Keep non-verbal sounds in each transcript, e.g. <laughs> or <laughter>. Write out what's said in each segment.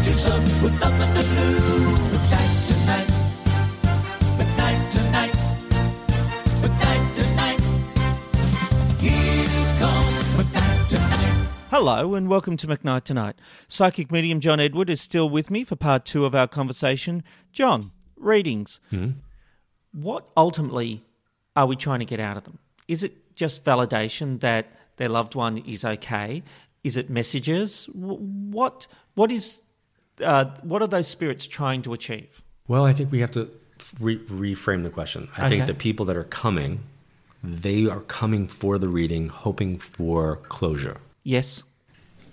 Washed up producer with nothing to lose. Midnight tonight. Midnight tonight. Midnight tonight. Here comes midnight tonight. Hello and welcome to McKnight Tonight. Psychic medium John Edward is still with me for part two of our conversation. John, readings. Hmm? What ultimately are we trying to get out of them? Is it just validation that their loved one is okay? Is it messages? What what is uh, what are those spirits trying to achieve? Well, I think we have to re- reframe the question. I think the people that are coming, they are coming for the reading, hoping for closure. Yes.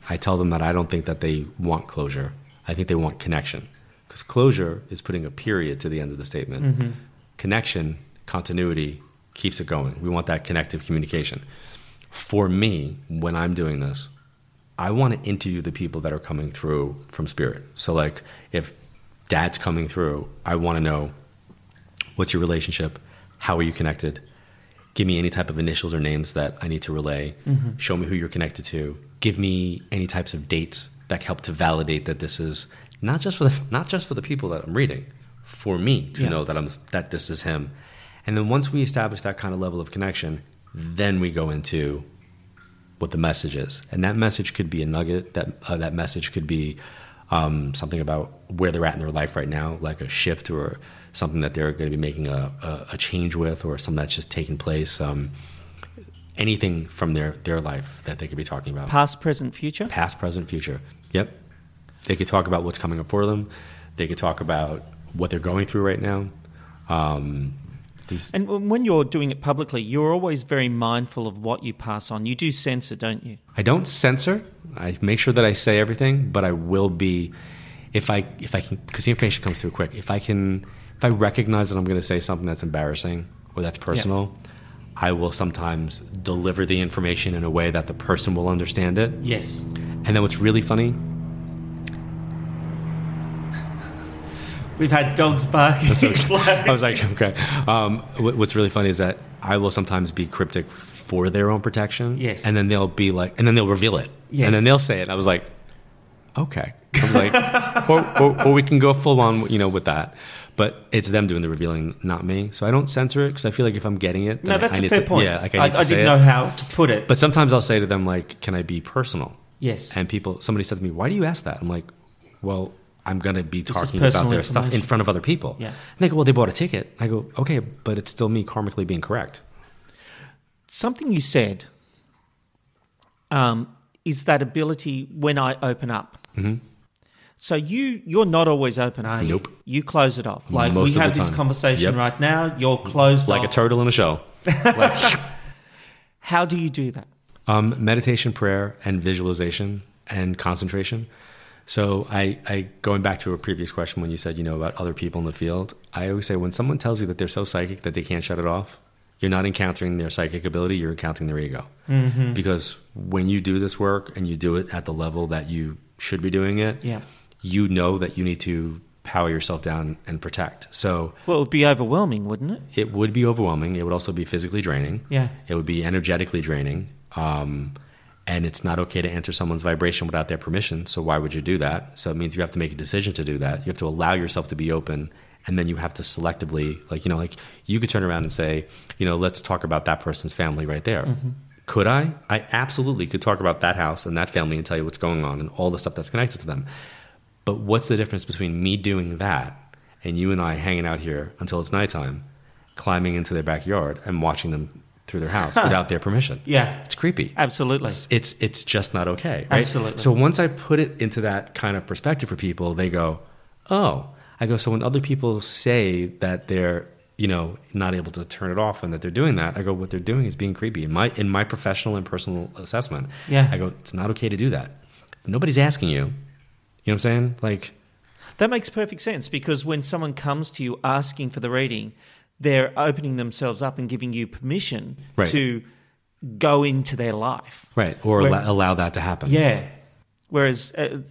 I tell them that I don't think that they want closure. I think they want connection. Because closure is putting a period to the end of the statement. Connection, continuity, keeps it going. We want that connective communication. For me, when I'm doing this, I want to interview the people that are coming through from spirit. So, like, if dad's coming through, I want to know what's your relationship? How are you connected? Give me any type of initials or names that I need to relay. Mm-hmm. Show me who you're connected to. Give me any types of dates that help to validate that this is not just for the not just for the people that I'm reading, for me to Yeah. know that I'm that this is him. And then once we establish that kind of level of connection, then we go into what the message is, and that message could be a nugget. That uh, that message could be um, something about where they're at in their life right now, like a shift or something that they're going to be making a, a, a change with, or something that's just taking place. Um, anything from their their life that they could be talking about, Past, present, future. past, present, future. Yep, they could talk about what's coming up for them. They could talk about what they're going through right now. Um, And when you're doing it publicly, you're always very mindful of what you pass on. You do censor, don't you? I don't censor. I make sure that I say everything, but I will be if I if I can because the information comes through quick. If I can if I recognize that I'm going to say something that's embarrassing or that's personal, I will sometimes deliver the information in a way that the person will understand it. Yes. And then what's really funny, We've had dogs barking. <laughs> I was like, okay. Um, what's really funny is that I will sometimes be cryptic for their own protection. Yes. And then they'll be like, and then they'll reveal it. Yes. And then they'll say it. I was like, okay. I was like, or, or, or we can go full on, you know, with that. But it's them doing the revealing, not me. So I don't censor it because I feel like if I'm getting it, No, I- that's I a need fair to- point. Yeah, like I, I, I didn't it. know how to put it. But sometimes I'll say to them, like, can I be personal? yes. And people, somebody said to me, why do you ask that? I'm like, well, I'm going to be This talking about their stuff in front of other people. Yeah. And they go, well, they bought a ticket. I go, okay, but it's still me karmically being correct. Something you said um, is that ability when I open up. Mm-hmm. So you you're not always open, are you? Nope. You close it off. Like Most we have this conversation Yep. right now. You're closed Like off. a turtle in a shell. <laughs> How do you do that? Um, meditation, prayer, and visualization and concentration. So I, I going back to a previous question when you said you know about other people in the field. I always say when someone tells you that they're so psychic that they can't shut it off, you're not encountering their psychic ability. You're encountering their ego. Mm-hmm. Because when you do this work and you do it at the level that you should be doing it, Yeah. you know that you need to power yourself down and protect. So Well, it would be overwhelming, wouldn't it? it would be overwhelming. It would also be physically draining. Yeah. It would be energetically draining. Um, and it's not okay to enter someone's vibration without their permission. So why would you do that? So it means you have to make a decision to do that. You have to allow yourself to be open, and then you have to selectively, like you know, like you could turn around and say, you know, let's talk about that person's family right there. Mm-hmm. Could I? I absolutely could talk about that house and that family and tell you what's going on and all the stuff that's connected to them. But what's the difference between me doing that and you and I hanging out here until it's nighttime, climbing into their backyard and watching them through their house without their permission? Yeah. It's creepy. Absolutely. It's, it's it's just not okay. Right? Absolutely. So once I put it into that kind of perspective for people, they go, "Oh." I go, "So when other people say that they're, you know, not able to turn it off and that they're doing that, I go, what they're doing is being creepy. In my in my professional and personal assessment, Yeah. I go, it's not okay to do that. If nobody's asking you, you know what I'm saying? Like, That makes perfect sense because when someone comes to you asking for the reading, they're opening themselves up and giving you permission Right. to go into their life. right, or Where- allow, that to happen. Yeah. Whereas uh,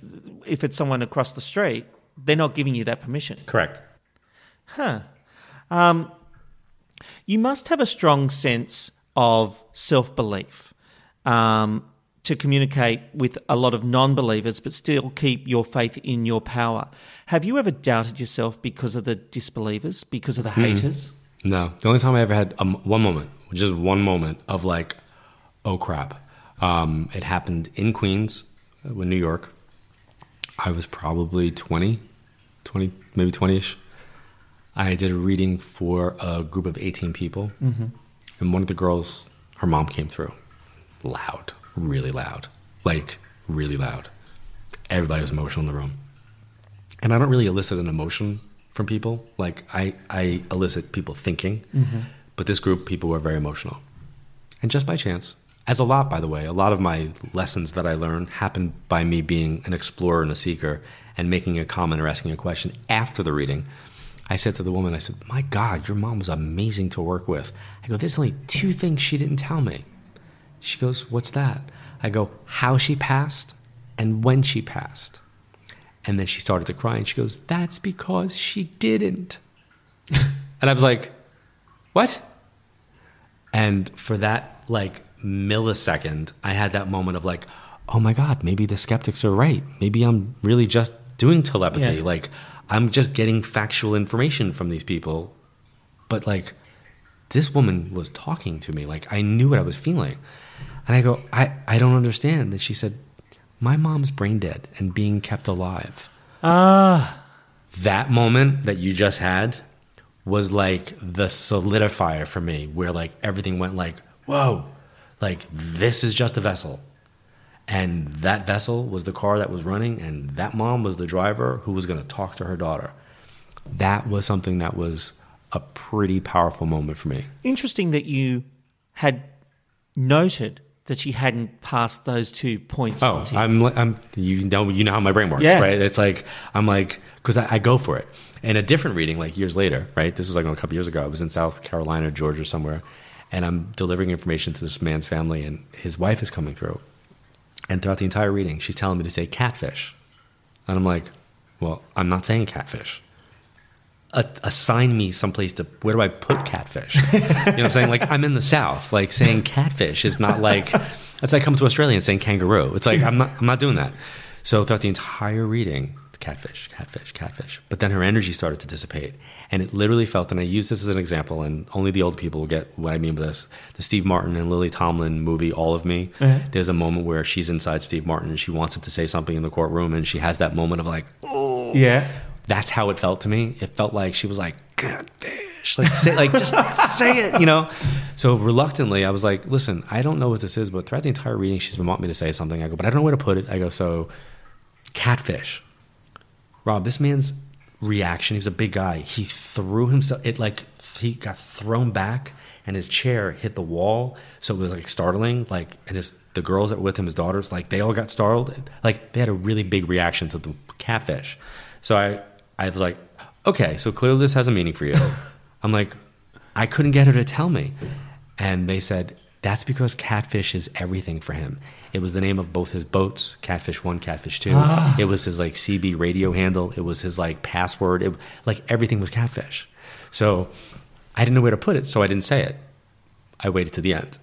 if it's someone across the street, they're not giving you that permission. correct. Huh. Um, you must have a strong sense of self belief um, to communicate with a lot of non believers, but still keep your faith in your power. Have you ever doubted yourself because of the disbelievers, because of the haters? No, the only time I ever had um, one moment, just one moment of like, oh crap. Um, it happened in Queens, uh, in New York. I was probably 20, 20 maybe 20 ish. I did a reading for a group of 18 people. Mm-hmm. And one of the girls, her mom came through. Loud, really loud. Like, really loud. Everybody was emotional in the room. And I don't really elicit an emotion from people. Like, I, I elicit people thinking. Mm-hmm. But this group, people were very emotional. And just by chance, as a lot, by the way, a lot of my lessons that I learned happened by me being an explorer and a seeker and making a comment or asking a question after the reading. I said to the woman, I said, My God, your mom was amazing to work with. I go, There's only two things she didn't tell me. She goes, What's that? I go, How she passed and when she passed. And then she started to cry and she goes, That's because she didn't. <laughs> and I was like, What? And for that like millisecond, I had that moment of like, oh my God, maybe the skeptics are right. Maybe I'm really just doing telepathy. Yeah. Like I'm just getting factual information from these people. But like this woman was talking to me. Like I knew what I was feeling. And I go, I, I don't understand. And she said, My mom's brain dead and being kept alive. Ah, that moment that you just had was like the solidifier for me where like everything went like whoa like this is just a vessel. And that vessel was the car that was running and that mom was the driver who was going to talk to her daughter. That was something that was a pretty powerful moment for me. Interesting that you had noted that she hadn't passed those two points. Oh. I'm, I'm, you know, you know how my brain works, Yeah. right? It's like, I'm like, because I, I go for it. And a different reading, like years later, right? This is like a couple years ago. I was in South Carolina, Georgia, somewhere, and I'm delivering information to this man's family, and his wife is coming through. And throughout the entire reading, she's telling me to say catfish. And I'm like, well, I'm not saying catfish. A- assign me someplace to where do I put catfish? you know what I'm saying? Like I'm in the South. Like saying catfish is not like it's like coming to Australia and saying kangaroo. It's like I'm not I'm not doing that. So throughout the entire reading, catfish, catfish, catfish. But then her energy started to dissipate. And it literally felt, and I use this as an example, and only the old people will get what I mean by this. The Steve Martin and Lily Tomlin movie, All of Me, uh-huh. there's a moment where she's inside Steve Martin and she wants him to say something in the courtroom, and she has that moment of like, oh. yeah. That's how it felt to me. It felt like she was like, "Catfish," like say, like just <laughs> say it, you know. So reluctantly, I was like, "Listen, I don't know what this is, but throughout the entire reading, she's been wanting me to say something." I go, "But I don't know where to put it." I go, "So, catfish." Rob, this man's reaction. He's a big guy. He threw himself. It like he got thrown back, and his chair hit the wall. So it was like startling. Like, and his the girls that were with him, his daughters, like they all got startled. Like they had a really big reaction to the catfish. So I, I was like, okay, so clearly this has a meaning for you. <laughs> I'm like, I couldn't get her to tell me, and they said that's because catfish is everything for him. It was the name of both his boats, Catfish One, Catfish Two. Ah. It was his like CB radio handle. It was his like password. It, like everything was catfish. So I didn't know where to put it, so I didn't say it. I waited to the end.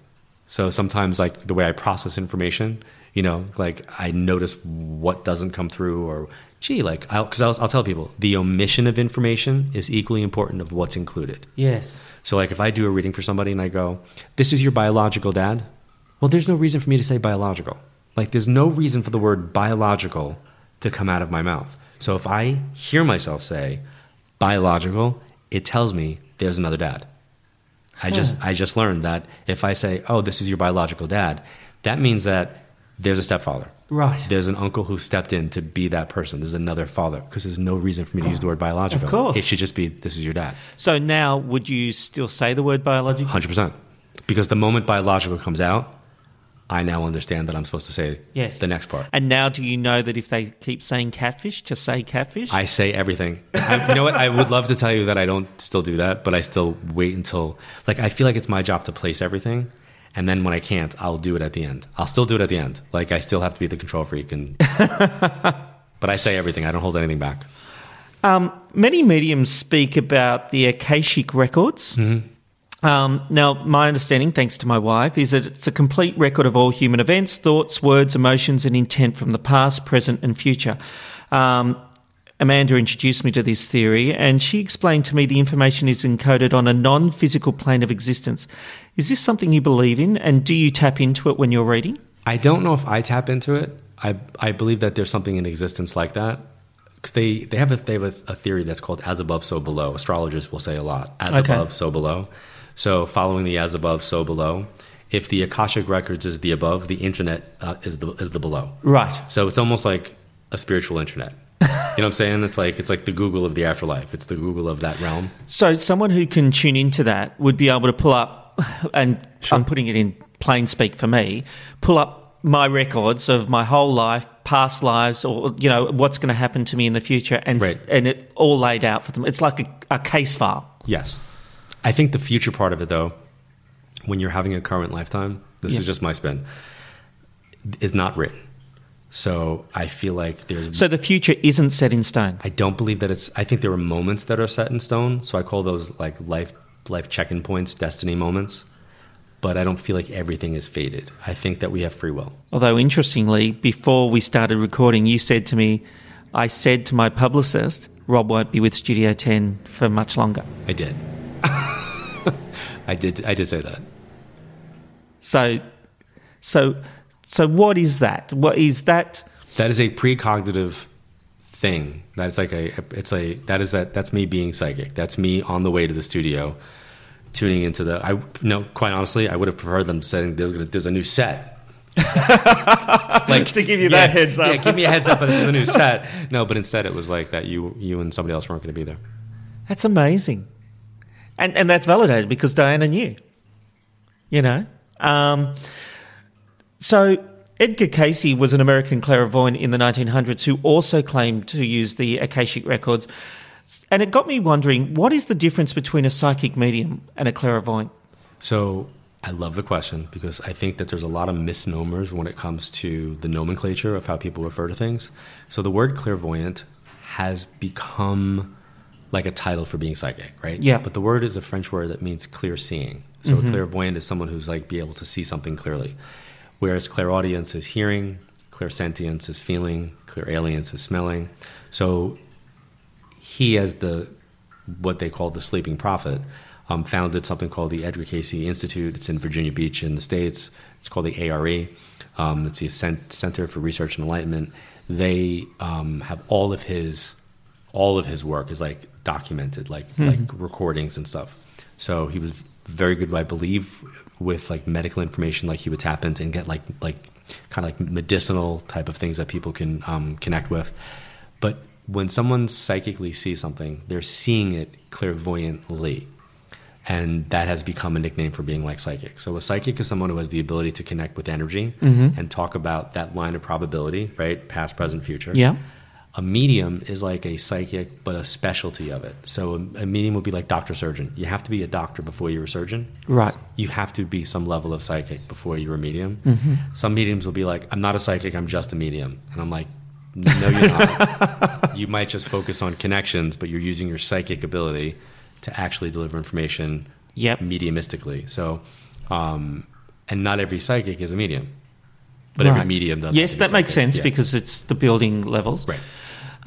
So sometimes, like the way I process information, you know, like I notice what doesn't come through, or gee, like because I'll, I'll tell people the omission of information is equally important of what's included. Yes. So like if I do a reading for somebody and I go, "This is your biological dad," Well, there's no reason for me to say biological. Like, there's no reason for the word biological to come out of my mouth. So if I hear myself say biological, it tells me there's another dad. I just I just learned that if I say, "Oh, this is your biological dad," that means that there's a stepfather. Right. There's an uncle who stepped in to be that person. There's another father because there's no reason for me to use the word biological. Of course. It should just be, "This is your dad." So now, would you still say the word biological? Hundred percent. Because the moment biological comes out, I now understand that I'm supposed to say Yes. the next part. And now, do you know that if they keep saying catfish, to say catfish? I say everything. I, you know what? I would love to tell you that I don't still do that, but I still wait until like I feel like it's my job to place everything, and then when I can't, I'll do it at the end. I'll still do it at the end. Like I still have to be the control freak, and <laughs> but I say everything. I don't hold anything back. Um, many mediums speak about the Akashic records. Um, now, my understanding, thanks to my wife, is that it's a complete record of all human events, thoughts, words, emotions, and intent from the past, present, and future. Um, Amanda introduced me to this theory, and she explained to me the information is encoded on a non physical plane of existence. Is this something you believe in, and do you tap into it when you're reading? I don't know if I tap into it. I I believe that there's something in existence like that. Because they, they have a they have a, a theory that's called as above so below. Astrologers will say a lot as Okay. above so below. So following the as above so below, if the akashic records is the above, the internet uh, is the is the below. Right. So it's almost like a spiritual internet. You know what I'm saying? It's like it's like the Google of the afterlife. It's the Google of that realm. So, someone who can tune into that would be able to pull up, and I'm putting it in plain speak for me, pull up my records of my whole life, past lives, or you know what's going to happen to me in the future, and Right. and it all laid out for them. It's like a, a case file. Yes. I think the future part of it, though, when you're having a current lifetime, this Yeah. is just my spin, is not written. So I feel like there's. So the future isn't set in stone. I don't believe that it's. I think there are moments that are set in stone. So I call those like life life check-in points, destiny moments. But I don't feel like everything is fated. I think that we have free will. Although interestingly, before we started recording, you said to me, "I said to my publicist, Rob won't be with Studio 10 for much longer." I did. <laughs> I did. I did say that. So, so, so, what is that? What is that? That is a precognitive thing. That's like a. It's a. That is that. That's me being psychic. That's me on the way to the studio, tuning into the. I no. Quite honestly, I would have preferred them saying there's gonna, there's a new set. <laughs> like To give you that heads up. Yeah, give me a heads up that it's a new set. No, but instead it was like that. You you and somebody else weren't going to be there. That's amazing, and and that's validated because Diana knew. You know, um, so Edgar Cayce was an American clairvoyant in the 1900s who also claimed to use the Akashic records, and it got me wondering: what is the difference between a psychic medium and a clairvoyant? So I love the question because I think that there's a lot of misnomers when it comes to the nomenclature of how people refer to things. So the word clairvoyant has become like a title for being psychic, right? Yeah. But the word is a French word that means clear seeing. So a mm-hmm. clairvoyant is someone who's like be able to see something clearly. Whereas clairaudience is hearing, clairsentience is feeling, clairalience is smelling. So he as the what they call the sleeping prophet um, founded something called the Edgar Cayce institute. It's in virginia beach in the states. It's called the A.R.E. um, it's the center for research and enlightenment. They um, have all of his all of his work is like documented like like recordings and stuff. So he was very good i believe with like medical information like he would tap into and get like like kind of like medicinal type of things that people can um, connect with but when someone psychically sees something, they're seeing it clairvoyantly. And that has become a nickname for being like psychic. So a psychic is someone who has the ability to connect with energy and talk about that line of probability, right? Past, present, future. Yeah. A medium is like a psychic, but a specialty of it. So a, a medium would be like doctor surgeon. You have to be a doctor before you're a surgeon Right. you have to be some level of psychic before you're a medium. Mm-hmm. Some mediums will be like, I'm not a psychic, I'm just a medium. And I'm like, no, you're not. <laughs> you might just focus on connections, but you're using your psychic ability to actually deliver information Yep. mediumistically. So, um, and not every psychic is a medium, but Right. every medium does. Yes, have to be that makes sense Yeah. because it's the building levels. Right.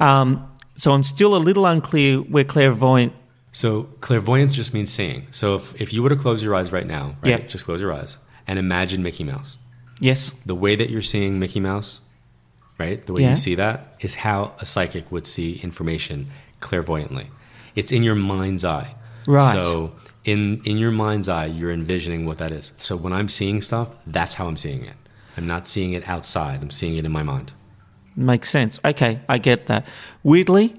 Um, so I'm still a little unclear where clairvoyant. So clairvoyance just means seeing. So if, if you were to close your eyes right now, right? Yep. Just close your eyes. and imagine Mickey Mouse. Yes. The way that you're seeing Mickey Mouse, right? The way Yeah. you see that is how a psychic would see information clairvoyantly. It's in your mind's eye. Right. So in in your mind's eye, you're envisioning what that is. So when I'm seeing stuff, that's how I'm seeing it. I'm not seeing it outside. I'm seeing it in my mind. Makes sense. Okay, I get that. Weirdly,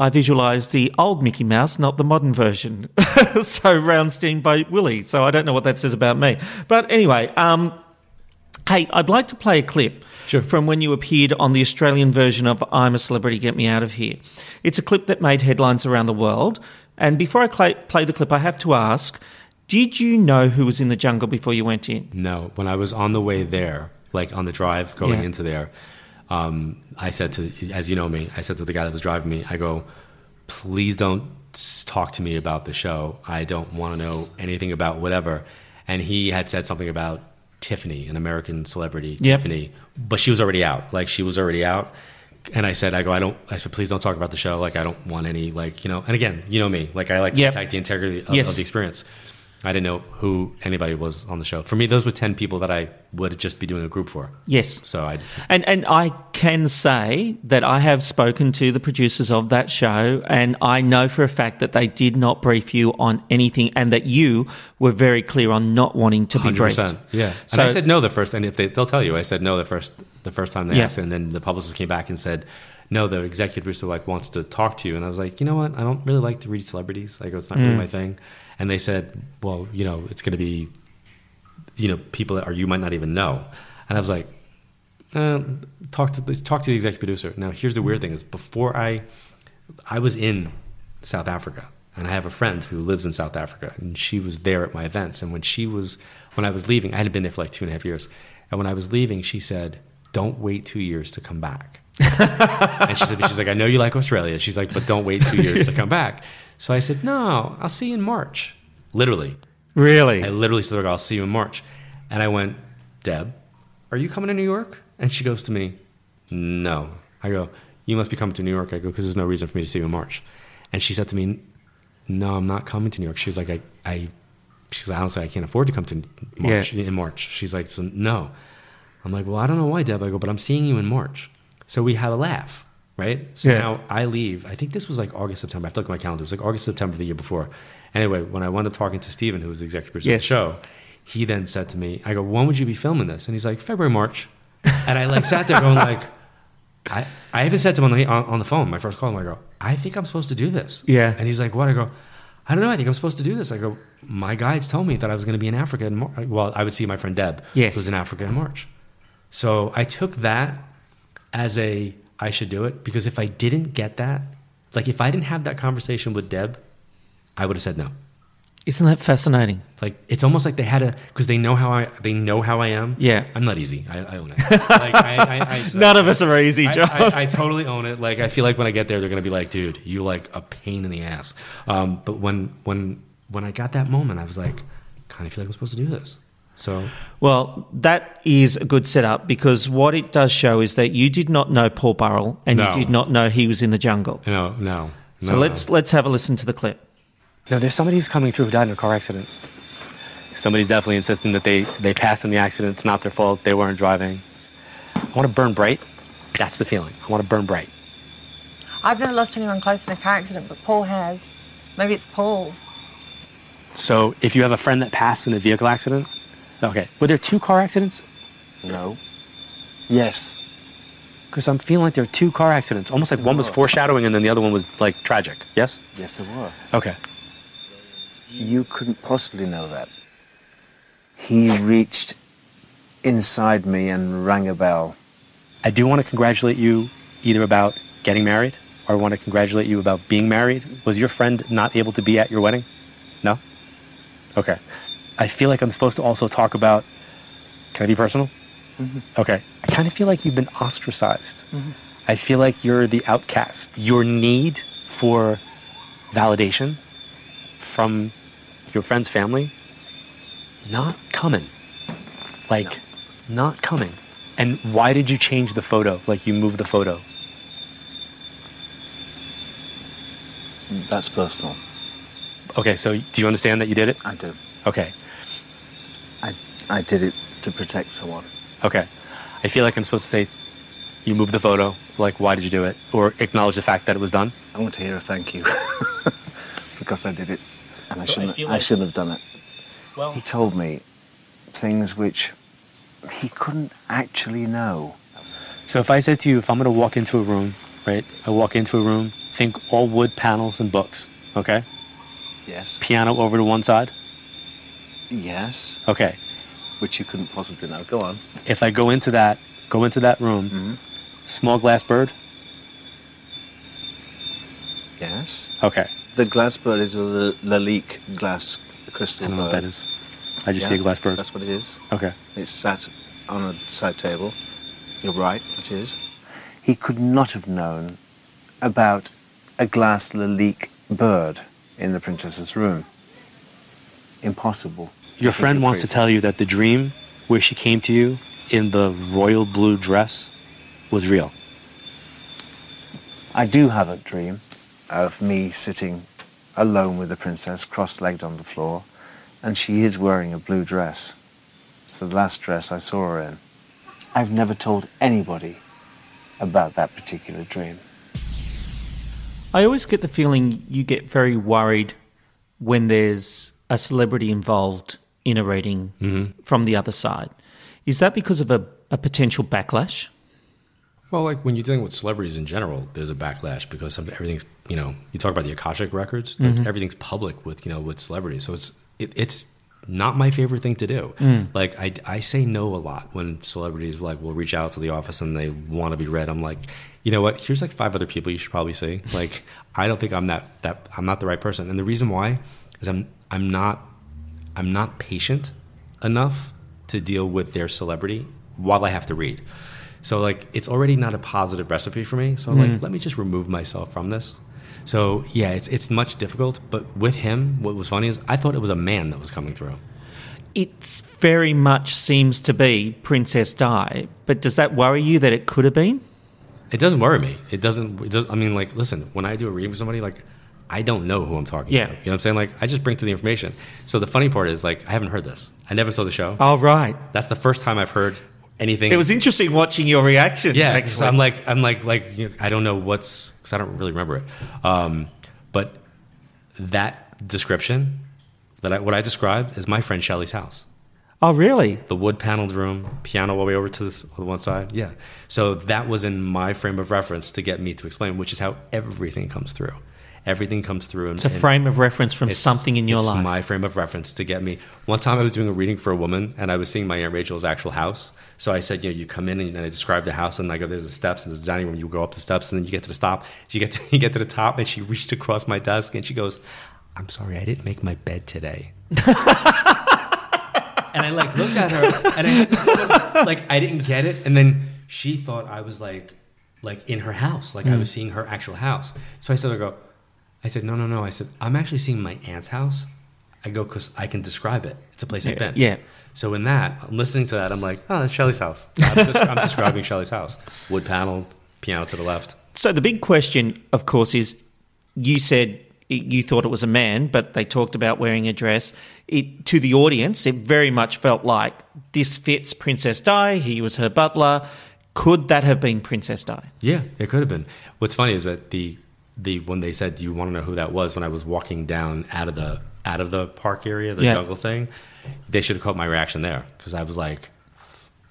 I visualize the old Mickey Mouse, not the modern version. <laughs> so round steamboat Willie. So I don't know what that says about me. But anyway, um, hey, I'd like to play a clip Sure. from when you appeared on the Australian version of I'm a Celebrity, Get Me Out of Here. It's a clip that made headlines around the world. And before I cla play the clip, I have to ask, did you know who was in the jungle before you went in? No, when I was on the way there, like on the drive going Yeah. into there, um, I said to, as you know me, I said to the guy that was driving me, I go, please don't talk to me about the show. I don't want to know anything about whatever. And he had said something about Tiffany, an American celebrity, Yep. Tiffany, but she was already out. Like she was already out. And I said, I go, I don't, I said, please don't talk about the show. Like, I don't want any, like, you know, and again, you know me, like, I like to Yep. protect the integrity of, Yes. of the experience. I didn't know who anybody was on the show. For me, those were 10 people that I would just be doing a group for. Yes. So I, And and I can say that I have spoken to the producers of that show, and I know for a fact that they did not brief you on anything, and that you were very clear on not wanting to be briefed. 100%. Yeah. So and I said no the first, and if they, they'll tell you, I said no the first, the first time they Yeah. asked, and then the publicist came back and said, no, the executive producer like wants to talk to you, and I was like, you know what, I don't really like to read celebrities, Like it's not Mm. really my thing, and they said, well, you know, it's going to be, you know, people that are you might not even know, and I was like, uh, talk to talk to the executive producer. Now, here's the weird thing: is before I, I was in South Africa, and I have a friend who lives in South Africa, and she was there at my events. And when she was, when I was leaving, I hadn't been there for like two and a half years. And when I was leaving, she said, "Don't wait two years to come back." <laughs> and she said, "She's like, I know you like Australia." She's like, "But don't wait two years to come back." <laughs> So I said, "No, I'll see you in March." Literally, Really? I literally said I'll see you in March. And I went, Deb, are you coming to New York? And she goes to me, No. I go, You must be coming to New York. I go, Because there's no reason for me to see you in March. And she said to me, No, I'm not coming to New York. She's like, I, I she's like, honestly, I can't afford to come to March in March. She's like, so no. I'm like, well, I don't know why, Deb. I go, but I'm seeing you in March. So we had a laugh, right? So Yeah. now I leave. I think this was like August, September. I have to look at my calendar. It was like August, September the year before. Anyway, when I wound up talking to Steven, who was the executive producer Yes. of the show, he then said to me, I go, when would you be filming this? And he's like, February, March. And I like sat there going like, I, I even said to him on the, on, on the phone, my first call, I go, I think I'm supposed to do this. Yeah. And he's like, what? I go, I don't know. I think I'm supposed to do this. I go, my guides told me that I was going to be in Africa in March. Well, I would see my friend Deb, Yes. who's in Africa in March. So I took that as a, I should do it because if I didn't get that, like if I didn't have that conversation with Deb, I would have said no. Isn't that fascinating? Like it's almost like they had a because they know how I they know how I am. Yeah. I'm not easy. I, I own it. <laughs> Like, I, I, just- None of us are easy, I, John. I, I totally own it. Like I feel like when I get there, they're gonna be like, "Dude, you like a pain in the ass." Um, but when when when I got that moment, I was like, "Kind of feel like I'm supposed to do this." So Well, that is a good setup because what it does show is that you did not know Paul Burrell and No. you did not know he was in the jungle. no, no. So no, let's let's have a listen to the clip. No, there's somebody who's coming through who died in a car accident. Somebody's definitely insisting that they, they passed in the accident. It's not their fault. They weren't driving. I want to burn bright. That's the feeling. I want to burn bright. I've never lost anyone close in a car accident, but Paul has. Maybe it's Paul. So if you have a friend that passed in a vehicle accident, okay. Were there two car accidents? No. Yes. Because I'm feeling like there are two car accidents. Almost like one was foreshadowing and then the other one was like tragic. Yes? Yes, there were. Okay. You couldn't possibly know that. He reached inside me and rang a bell. I do want to congratulate you either about getting married or I want to congratulate you about being married. Was your friend not able to be at your wedding? No? Okay. I feel like I'm supposed to also talk about. Can I be personal? Mm-hmm. Okay. I kind of feel like you've been ostracized. Mm-hmm. I feel like you're the outcast. Your need for validation from your friend's family, not coming. Like, not coming. And why did you change the photo? Like, you moved the photo. That's personal. Okay, so do you understand that you did it? I do. Okay. I, I did it to protect someone. Okay. I feel like I'm supposed to say, you moved the photo. Like, why did you do it? Or acknowledge the fact that it was done. I want to hear a thank you <laughs> because I did it, and I So I shouldn't. I like- shouldn't have done it. Well, He told me things which he couldn't actually know. So if I said to you, if I'm going to walk into a room, right? I walk into a room, think all wood panels and books, okay? Yes. Piano over to one side, Yes. okay. Which you couldn't possibly know. Go on. If I go into that, go into that room, Mm-hmm. small glass bird, Yes. okay. The glass bird is a L- Lalique glass crystal I don't know what that is. I just Yeah, see a glass bird. That's what it is. Okay. It's sat on a side table. You're right, it is. He could not have known about a glass Lalique bird in the princess's room. Impossible. Your friend you're wants to tell you that the dream where she came to you in the royal blue dress was real. I do have a dream of me sitting alone with the princess, cross-legged on the floor, and she is wearing a blue dress. It's the last dress I saw her in. I've never told anybody about that particular dream. I always get the feeling you get very worried when there's a celebrity involved in a reading mm-hmm. from the other side. Is that because of a, a potential backlash? Well, like when you're dealing with celebrities in general, there's a backlash because some, everything's you know you talk about the akashic records, like mm-hmm. everything's public with you know with celebrities, so it's it, it's not my favorite thing to do. Mm. Like I, I say no a lot when celebrities like will reach out to the office and they want to be read. I'm like, you know what? Here's like five other people you should probably see. Like I don't think I'm that that I'm not the right person, and the reason why is I'm I'm not I'm not patient enough to deal with their celebrity while I have to read. So like it's already not a positive recipe for me. So like mm. let me just remove myself from this. So yeah, it's it's much difficult. But with him, what was funny is I thought it was a man that was coming through. It's very much seems to be Princess Di, but does that worry you that it could have been? It doesn't worry me. It doesn't. It does. I mean, like, listen, when I do a reading with somebody, like, I don't know who I'm talking Yeah. to. You know what I'm saying? Like, I just bring through the information. So the funny part is, like, I haven't heard this. I never saw the show. Oh, right. That's the first time I've heard anything. It was interesting watching your reaction. Yeah, actually. I'm like, I'm like, like, you know, I don't know what's because I don't really remember it. Um, but that description, that I, what I described, is my friend Shelley's house. oh, really? The wood paneled room, piano all the way over to this on one side. Yeah. So that was in my frame of reference to get me to explain, which is how everything comes through. Everything comes through. And, It's a frame of reference from something in your life. my frame of reference to get me. One time I was doing a reading for a woman and I was seeing my Aunt Rachel's actual house. So I said, you know, you come in and I described the house and I go, there's the steps and there's the dining room. You go up the steps and then you get to the stop. You get to, <laughs> you get to the top and she reached across my desk and she goes, I'm sorry, I didn't make my bed today. <laughs> and I like looked at her and I <laughs> like I didn't get it. And then she thought I was like like in her house, like I Mm. was seeing her actual house. So I said, I go, I said, no, no, no. I said, I'm actually seeing my aunt's house. I go, because I can describe it. It's a place I've been. yeah. So in that, I'm listening to that. I'm like, oh, that's Shelley's house. I'm, just, I'm <laughs> describing Shelley's house. Wood paneled, piano to the left. So the big question, of course, is you said you thought it was a man, but they talked about wearing a dress. It, to the audience, it very much felt like this fits Princess Di. He was her butler. Could that have been Princess Di? Yeah, it could have been. What's funny is that the the when they said, "Do you want to know who that was?" When I was walking down out of the out of the park area, the Yeah. jungle thing, they should have caught my reaction there because I was like,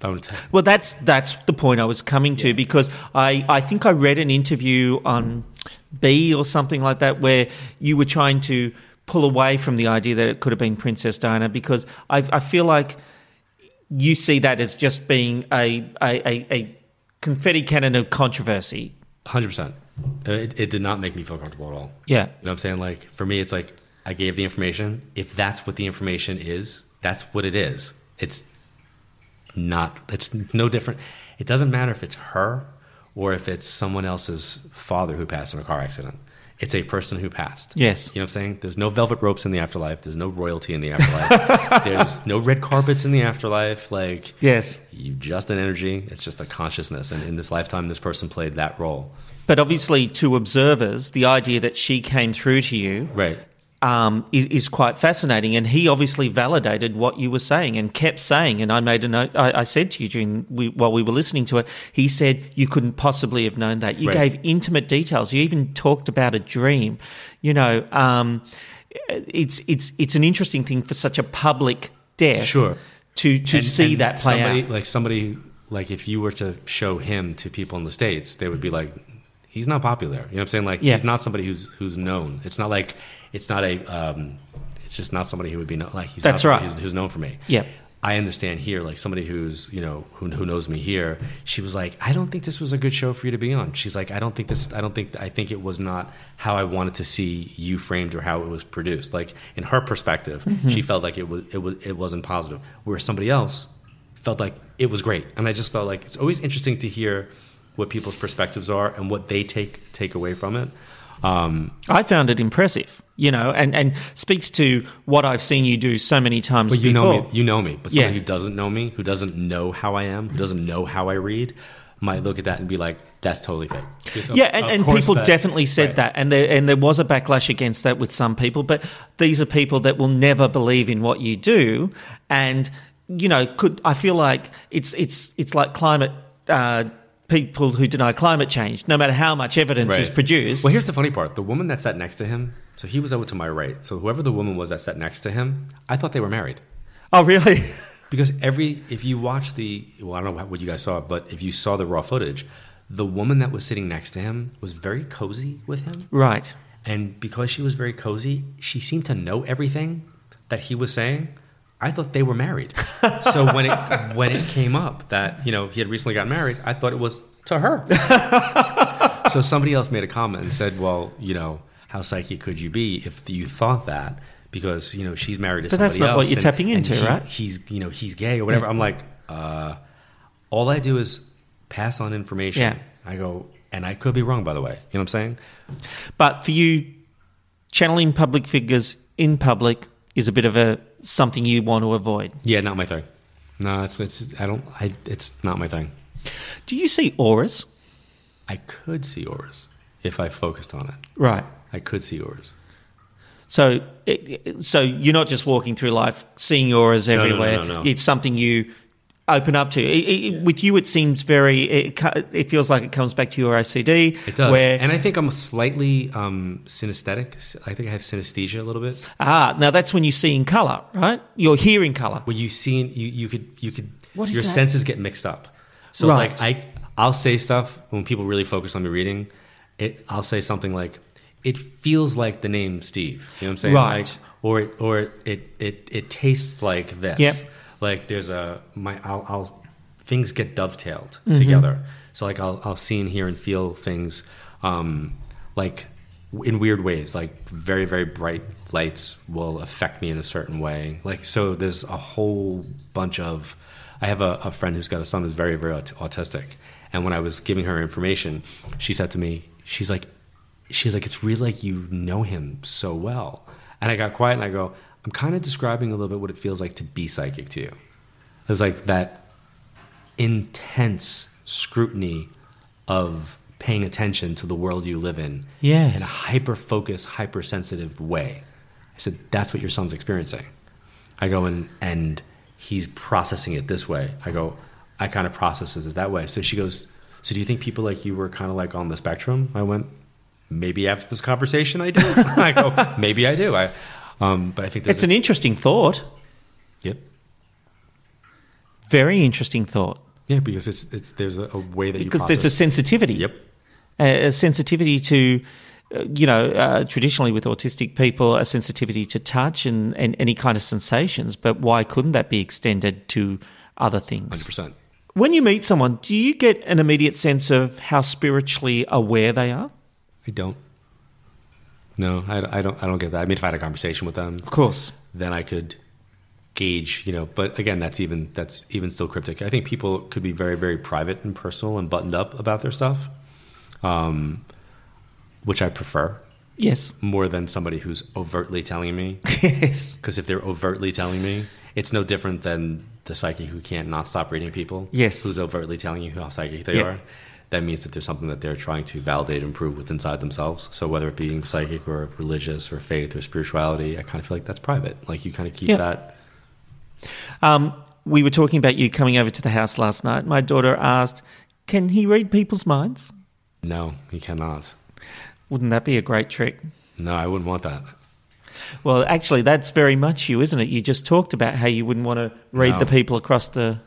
I would tell. Well, that's that's the point I was coming to because I, I think I read an interview on B or something like that where you were trying to pull away from the idea that it could have been Princess Diana because I, I feel like you see that as just being a a, a, a confetti cannon of controversy. Hundred percent. Uh, it, it did not make me feel comfortable at all. Yeah. You know what I'm saying? Like for me, it's like I gave the information. If that's what the information is, that's what it is. It's not. It's no different. It doesn't matter if it's her or if it's someone else's father who passed in a car accident. It's a person who passed. Yes. You know what I'm saying? There's no velvet ropes in the afterlife. There's no royalty in the afterlife. <laughs> There's no red carpets in the afterlife. Like Yes. you just an energy. It's just a consciousness. And in this lifetime, this person played that role. But obviously, to observers, the idea that she came through to you Right. um, is, is quite fascinating. And he obviously validated what you were saying and kept saying. And I made a note. I, I said to you during we, while we were listening to it, he said you couldn't possibly have known that. You Right. gave intimate details. You even talked about a dream. You know, um, it's it's it's an interesting thing for such a public death. Sure. To to And- see and that play somebody, out. Like somebody, like if you were to show him to people in the states, they would be like, he's not popular. You know what I'm saying? Like Yeah. he's not somebody who's who's known. It's not like it's not a. Um, it's just not somebody who would be known. Like he's That's not right. Who's, known for me. Yeah. I understand here, like somebody who's you know who, who knows me here. She was like, I don't think this was a good show for you to be on. She's like, I don't think this. I don't think. I think it was not how I wanted to see you framed or how it was produced. Like in her perspective, Mm-hmm. she felt like it was it was it wasn't positive. Where somebody else felt like it was great. And I just thought like it's always interesting to hear what people's perspectives are and what they take take away from it. Um, I found it impressive, you know, and, and speaks to what I've seen you do so many times But you before. know me. You know me. But someone Yeah. who doesn't know me, who doesn't know how I am, who doesn't know how I read, might look at that and be like, "That's totally fake." Because of- yeah, and, of and people that- definitely said right. that, and there and there was a backlash against that with some people. But these are people that will never believe in what you do, and you know, could I feel like it's it's it's like climate uh, people who deny climate change, no matter how much evidence is produced. Well, here's the funny part: the woman that sat next to him. So he was over to my right. So whoever the woman was that sat next to him, I thought they were married. oh, really? <laughs> Because every if you watch the well, I don't know what you guys saw, but if you saw the raw footage, the woman that was sitting next to him was very cozy with him, right. and because she was very cozy, she seemed to know everything that he was saying. I thought they were married. so when it when it came up that you know he had recently gotten married, I thought it was to her. <laughs> so somebody else made a comment and said, "Well, you know, how psychic could you be if you thought that?" Because you know she's married to But that's somebody not what you're and- tapping into, he- right? He's you know he's gay or whatever. I'm like, uh, all I do is pass on information. Yeah. I go, and I could be wrong, by the way. You know what I'm saying? But for you, channeling public figures in public is a bit of a something you want to avoid. Yeah, not my thing. No, it's it's I don't I it's not my thing. Do you see auras? I could see auras if I focused on it. Right. I could see auras. So, so you're not just walking through life seeing auras no, no, everywhere. no, no. It's something you open up to. It, it, with you, it seems very. It, it feels like it comes back to your OCD. It does, Where and I think I'm slightly um, synesthetic. I think I have synesthesia a little bit. ah, now that's when you see in color, right? You're hearing color. Where you see, you you could you could What is your that? senses get mixed up. So Right. it's like I I'll say stuff when people really focus on me reading. It I'll say something like, "It feels like the name Steve." You know what I'm saying? Right. Like, or it, or it it it tastes like this. Yep. Like there's a my I'll, I'll things get dovetailed Mm-hmm. together. So like I'll I'll see and hear and feel things um, like in weird ways. Like very very bright lights will affect me in a certain way. Like so there's a whole bunch of. I have a, a friend who's got a son who's very very aut- autistic, and when I was giving her information, she said to me, she's like, she's like, it's really like you know him so well. And I got quiet and I go, I'm kind of describing a little bit what it feels like to be psychic to you. It was like that intense scrutiny of paying attention to the world you live in Yes. in a hyper focused, hypersensitive way. I said, that's what your son's experiencing. I go, and, and he's processing it this way. I go, I kind of processes it that way. So she goes, so do you think people like you were kind of like on the spectrum? I went, maybe after this conversation I do. <laughs> I go, maybe I do. I, um, but I think It's an interesting thought. yep. Very interesting thought. Yeah, because it's it's there's a, a way that you Because there's a sensitivity. Yep. a, a sensitivity to, uh, you know, uh, traditionally with autistic people, a sensitivity to touch and, and any kind of sensations. But why couldn't that be extended to other things? Hundred percent. When you meet someone, do you get an immediate sense of how spiritually aware they are? I don't. No, I, I don't. I don't get that. I mean, if I had a conversation with them, Of course. then I could gauge. You know, but again, that's even that's even still cryptic. I think people could be very very private and personal and buttoned up about their stuff, um, which I prefer Yes. more than somebody who's overtly telling me. <laughs> Yes. Because if they're overtly telling me, it's no different than the psychic who can't not stop reading people. Yes. Who's overtly telling you how psychic they Yeah. are. That means that there's something that they're trying to validate and prove with inside themselves. So whether it being psychic or religious or faith or spirituality, I kind of feel like that's private. Like you kind of keep Yeah. that. Um, we were talking about you coming over to the house last night. My daughter asked, "Can he read people's minds?" No, he cannot. Wouldn't that be a great trick? No, I wouldn't want that. Well, actually, that's very much you, isn't it? You just talked about how you wouldn't want to read No. the people across the.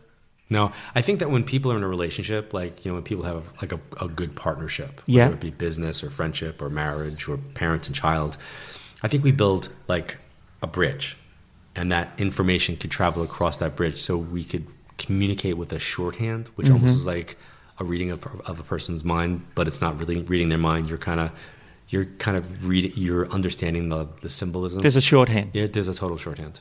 No, I think that when people are in a relationship, like you know, when people have like a, a good partnership, Yeah. whether it be business or friendship or marriage or parent and child, I think we build like a bridge, and that information could travel across that bridge, so we could communicate with a shorthand, which Mm-hmm. almost is like a reading of, of a person's mind, but it's not really reading their mind. You're kind of you're kind of reading, you're understanding the the symbolism. There's a shorthand. yeah, there's a total shorthand.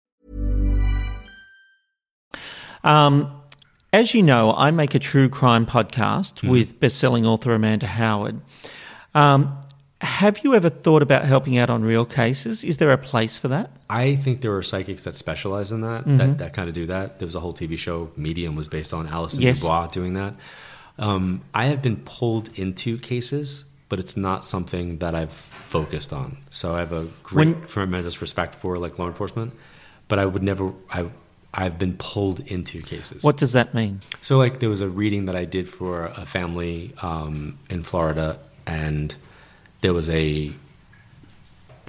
Um, as you know, I make a true crime podcast with best-selling author Amanda Howard. Um, have you ever thought about helping out on real cases? Is there a place for that? I think there are psychics that specialize in that, Mm-hmm. that, that kind of do that. There was a whole TV show, Medium, was based on Allison Yes. DuBois doing that. Um, I have been pulled into cases, but it's not something that I've focused on. So I have a great, When- tremendous respect for like law enforcement, but I would never. I, I've been pulled into cases. What does that mean? So, like, there was a reading that I did for a family um, in Florida, and there was a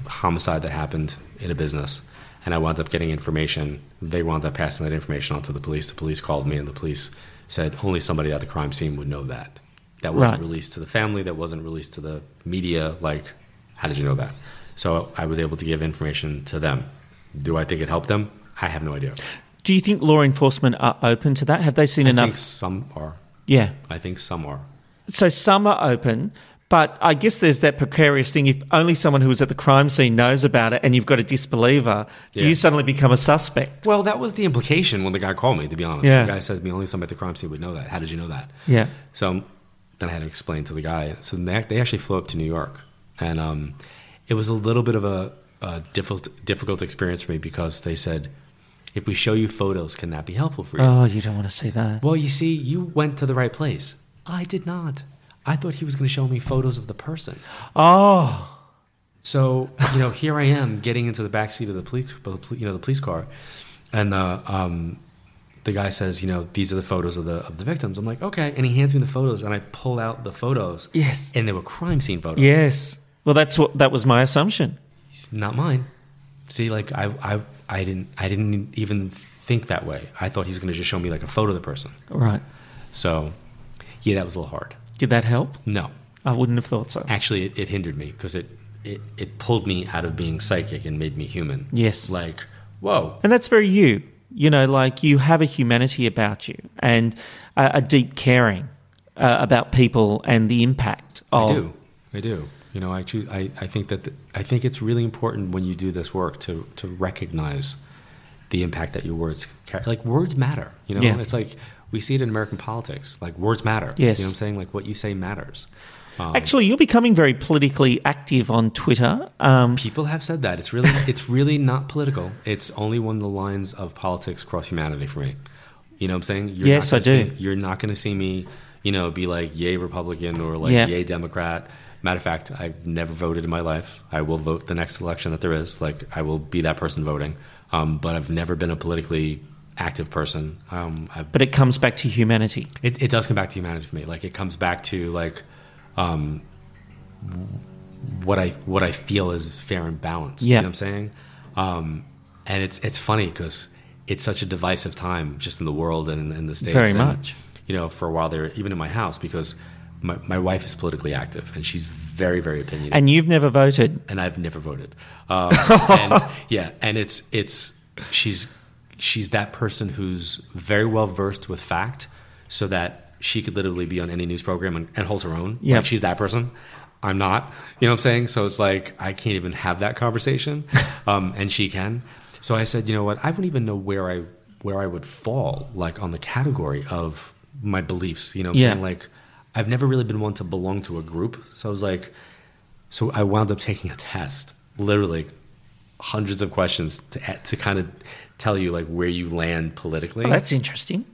homicide that happened in a business, and I wound up getting information. They wound up passing that information on to the police. The police called me, and the police said only somebody at the crime scene would know that. That wasn't Right. released to the family. That wasn't released to the media. Like, how did you know that? So I was able to give information to them. Do I think it helped them? I have no idea. Do you think law enforcement are open to that? Have they seen I enough? think some are. Yeah. I think some are. So some are open, but I guess there's that precarious thing. If only someone who was at the crime scene knows about it and you've got a disbeliever, do Yeah. you suddenly become a suspect? Well, that was the implication when the guy called me. To be honest, Yeah. the guy said to me, "Only somebody at the crime scene would know that." How did you know that? Yeah. So then I had to explain to the guy. So they, they actually flew up to New York, and um, it was a little bit of a, a difficult difficult experience for me because they said, "If we show you photos, can that be helpful for you?" Oh, you don't want to see that. well, you see, you went to the right place. I did not. I thought he was going to show me photos of the person. Oh, So you know, here I am getting into the back seat of the police, you know, the police car, and the um, the guy says, you know, these are the photos of the of the victims. I'm like, okay, and he hands me the photos, and I pull out the photos. Yes. and they were crime scene photos. yes. Well, that's what that was my assumption. It's not mine. See, like I I I didn't I didn't even think that way. I thought he was going to just show me like a photo of the person. Right. So, yeah, that was a little hard. Did that help? No, I wouldn't have thought so. actually, it, it hindered me because it, it it pulled me out of being psychic and made me human. Yes. like whoa. And that's very you. You know, like you have a humanity about you and a, a deep caring uh, about people and the impact of. I do. I do. You know, I choose. I, I think that the, I think it's really important when you do this work to to recognize the impact that your words carry. Like words matter. You know, Yeah. it's like we see it in American politics. Like words matter. Yes. You know what I'm saying? Like what you say matters. Um, Actually, you're becoming very politically active on Twitter. Um, people have said that it's really it's really not political. It's only when the lines of politics cross humanity for me. You know what I'm saying? You're Yes, not I do. See, you're not going to see me, you know, be like yay Republican or like Yeah. yay Democrat. Matter of fact, I've never voted in my life. I will vote the next election that there is. Like I will be that person voting. Um, but I've never been a politically active person. Um, I've, but it comes back to humanity. it, it does come back to humanity for me. Like it comes back to like um, what I what I feel is fair and balanced. Yeah. You know what I'm saying? Um, and it's it's funny because it's such a divisive time just in the world and in, in the states. Very And, much. You know, for a while there, even in my house, because my, my wife is politically active and she's very very opinionated And you've never voted. and I've never voted. Um, <laughs> and, yeah, and it's it's she's she's that person who's very well versed with fact. so that she could literally be on any news program and, and hold her own. Yeah, Like she's that person. I'm not. You know what I'm saying? So it's like I can't even have that conversation, <laughs> um, and she can. So I said, you know what? I wouldn't even know where I where I would fall, like on the category of my beliefs. You know, what I'm Yeah. saying like I've never really been one to belong to a group. So I was like, so I wound up taking a test, literally hundreds of questions to to kind of tell you like where you land politically. Oh, that's interesting.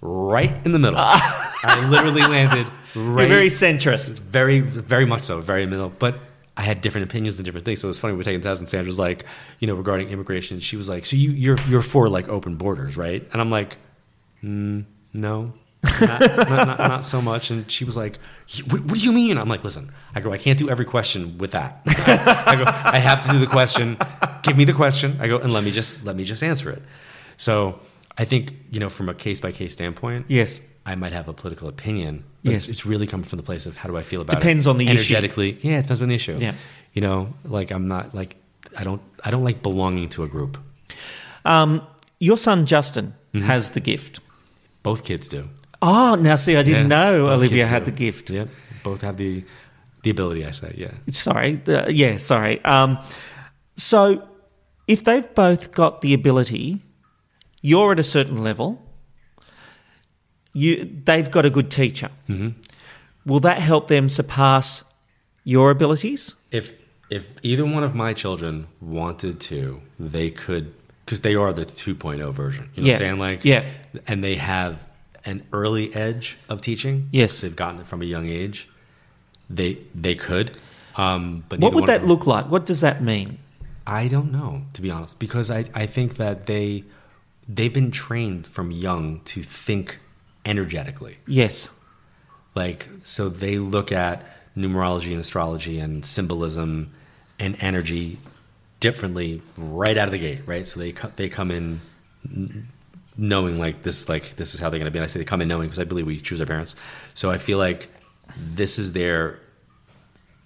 right in the middle. <laughs> I literally landed right You're very centrist. very, very much so, very middle. But I had different opinions and different things. So it was funny. We were taking the test, and Sandra's like, you know, regarding immigration, she was like, "So you, you're you're for like open borders, right?" And I'm like, mm, "No, not, not, not, not so much." And she was like, what, "What do you mean?" I'm like, "Listen, I go, I can't do every question with that. <laughs> I go, I have to do the question. Give me the question. I go, and let me just let me just answer it." So I think you know, from a case by case standpoint, Yes. I might have a political opinion. But Yes. it's, it's really coming from the place of how do I feel about Depends it. Depends on the issue. energetically. Yeah, it depends on the issue. Yeah. You know, like I'm not like I don't I don't like belonging to a group. Um, your son Justin Mm-hmm. has the gift. Both kids do. Oh, now see, I didn't Yeah, know Olivia had do. the gift. Yep. Both have the the ability. I say, yeah. Sorry, the, yeah, sorry. Um, so, if they've both got the ability, you're at a certain level. You, they've got a good teacher. Mm-hmm. Will that help them surpass your abilities? If if either one of my children wanted to, they could because they are the 2.0 version. You know Yeah. what I'm saying? Like, Yeah. and they have an early edge of teaching. Yes. they've gotten it from a young age. They they could. Um, but What would that them- look like? What does that mean? I don't know, to be honest, because I, I think that they they've been trained from young to think energetically. Yes. Like so they look at numerology and astrology and symbolism and energy differently right out of the gate, right? So they they come in knowing like this like this is how they're going to be. And I say they come in knowing because I believe we choose our parents. So I feel like this is their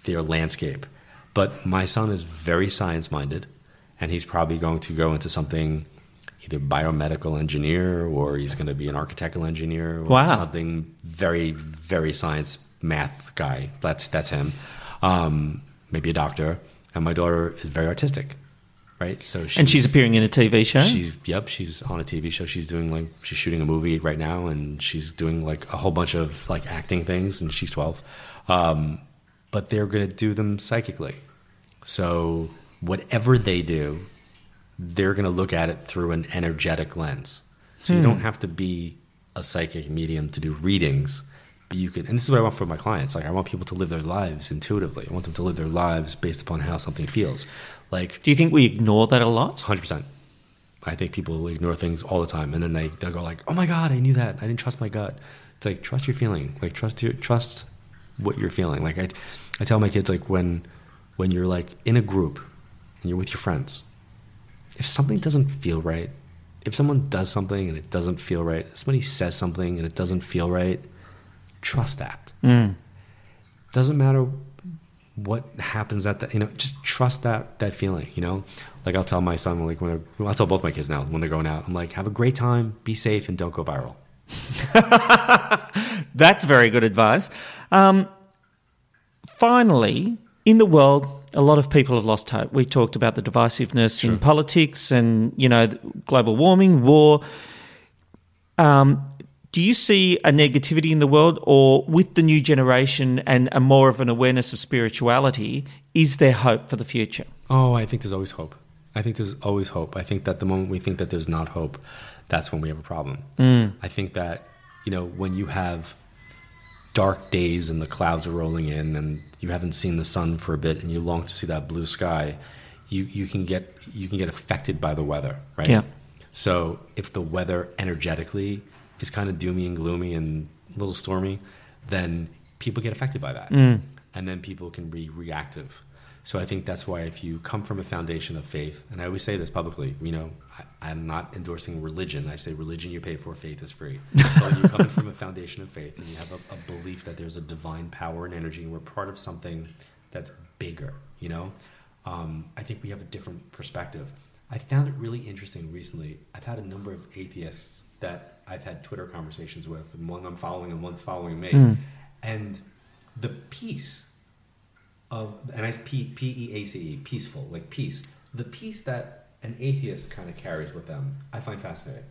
their landscape. But my son is very science minded, and he's probably going to go into something either biomedical engineer or he's going to be an architectural engineer or Wow. something very very science math guy. That's that's him. Um, maybe a doctor. And my daughter is very artistic, right? So and she's appearing in a TV show? She's yep, she's on a TV show. She's doing like she's shooting a movie right now, and she's doing like a whole bunch of like acting things, and she's twelve. Um, but they're gonna do them psychically, so whatever they do, they're gonna look at it through an energetic lens. So you Hmm. don't have to be a psychic medium to do readings. But you can, and this is what I want for my clients. Like, I want people to live their lives intuitively. I want them to live their lives based upon how something feels. Like, Do you think we ignore that a lot? Hundred percent. I think people ignore things all the time, and then they they'll go like, "Oh my god, I knew that. I didn't trust my gut." It's like trust your feeling. Like trust your trust what you're feeling. Like I, I tell my kids like when when you're like in a group and you're with your friends, if something doesn't feel right, if someone does something and it doesn't feel right, if somebody says something and it doesn't feel right, trust that. Mm. Doesn't matter what happens at that you know just trust that that feeling you know like i'll tell my son like when I, i'll tell both my kids now when they're going out i'm like have a great time be safe and don't go viral <laughs> That's very good advice. Um, finally, in the world, a lot of people have lost hope. We talked about the divisiveness in politics and, you know, global warming, war. Um, do you see a negativity in the world, or with the new generation and a more of an awareness of spirituality, is there hope for the future? oh i think there's always hope i think there's always hope i think that the moment we think that there's not hope that's when we have a problem Mm. i think that you know when you have dark days and the clouds are rolling in and you haven't seen the sun for a bit and you long to see that blue sky you, you can get you can get affected by the weather right Yeah. so if the weather energetically is kind of doomy and gloomy and a little stormy then people get affected by that. Mm. and then people can be reactive. So i think that's why if you come from a foundation of faith and i always say this publicly you know I, i'm not endorsing religion. I say religion you pay for faith is free. <laughs> So you're coming from a foundation of faith and you have a, a belief that there's a divine power and energy and we're part of something that's bigger you know? Um, i think we have a different perspective. I found it really interesting recently. I've had a number of atheists that I've had Twitter conversations with, and one I'm following and one's following me, Mm. and the peace of and I P P E A C E peaceful like peace. The peace that an atheist kind of carries with them, I find fascinating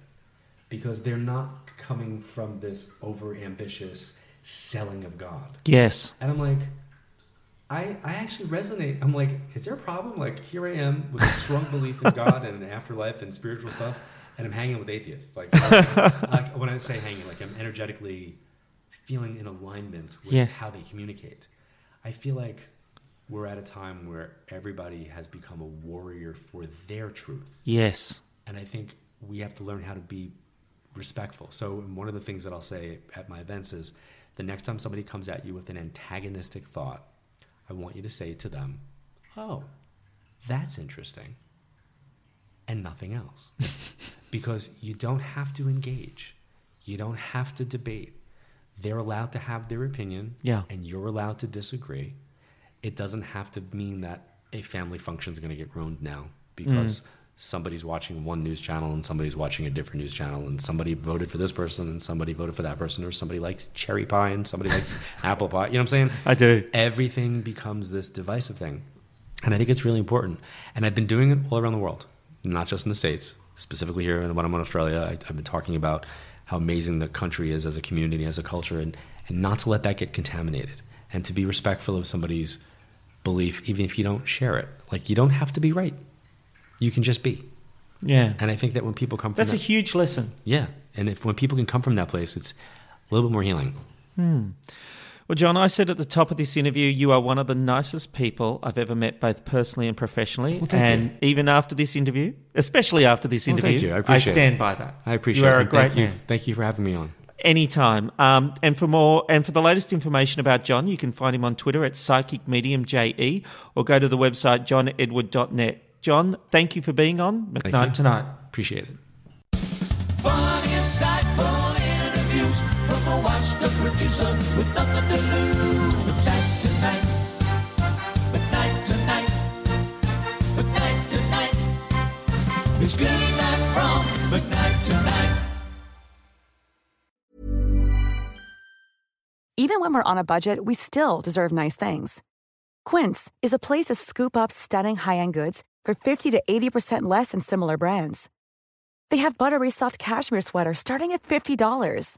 because they're not coming from this over ambitious selling of God. Yes. And I'm like, I, I actually resonate. I'm like, is there a problem? Like, here I am with a strong belief in God and an afterlife and spiritual stuff, and I'm hanging with atheists. Like, <laughs> like when I say hanging, like I'm energetically feeling in alignment with Yes. how they communicate. I feel like we're at a time where everybody has become a warrior for their truth. Yes. And I think we have to learn how to be respectful. So, one of the things that I'll say at my events is the next time somebody comes at you with an antagonistic thought, I want you to say to them, Oh, that's interesting, and nothing else. <laughs> because you don't have to engage, you don't have to debate. They're allowed to have their opinion, Yeah. and you're allowed to disagree. It doesn't have to mean that a family function is going to get ruined now because mm. somebody's watching one news channel and somebody's watching a different news channel and somebody voted for this person and somebody voted for that person or somebody likes cherry pie and somebody likes <laughs> apple pie. You know what I'm saying? I do. Everything becomes this divisive thing. And I think it's really important. And I've been doing it all around the world, not just in the States, specifically here when I'm in Australia. I, I've been talking about how amazing the country is as a community, as a culture, and, and not to let that get contaminated and to be respectful of somebody's belief, even if you don't share it. Like, you don't have to be right, you can just be. Yeah. And I think that when people come from That's a huge lesson. yeah, and if when people can come from that place, it's a little bit more healing. Hmm. Well, John, I said at the top of this interview, you are one of the nicest people I've ever met, both personally and professionally. thank and even after this interview, especially after this Well, interview, thank you. I appreciate stand it. by that. I appreciate You are it. a great thank you. man. Thank you for having me on. Anytime. Um, and for more and for the latest information about John, you can find him on Twitter at Psychic Medium JE or go to the website johnedward.net. John, thank you for being on Thank McKnight tonight. Appreciate it. Funny, insightful interviews from producer with nothing to lose. Night tonight, but night but night. It's good night from McKnight tonight. Even when we're on a budget, we still deserve nice things. Quince is a place to scoop up stunning high-end goods for 50 to 80% less than similar brands. They have buttery soft cashmere sweaters starting at $50,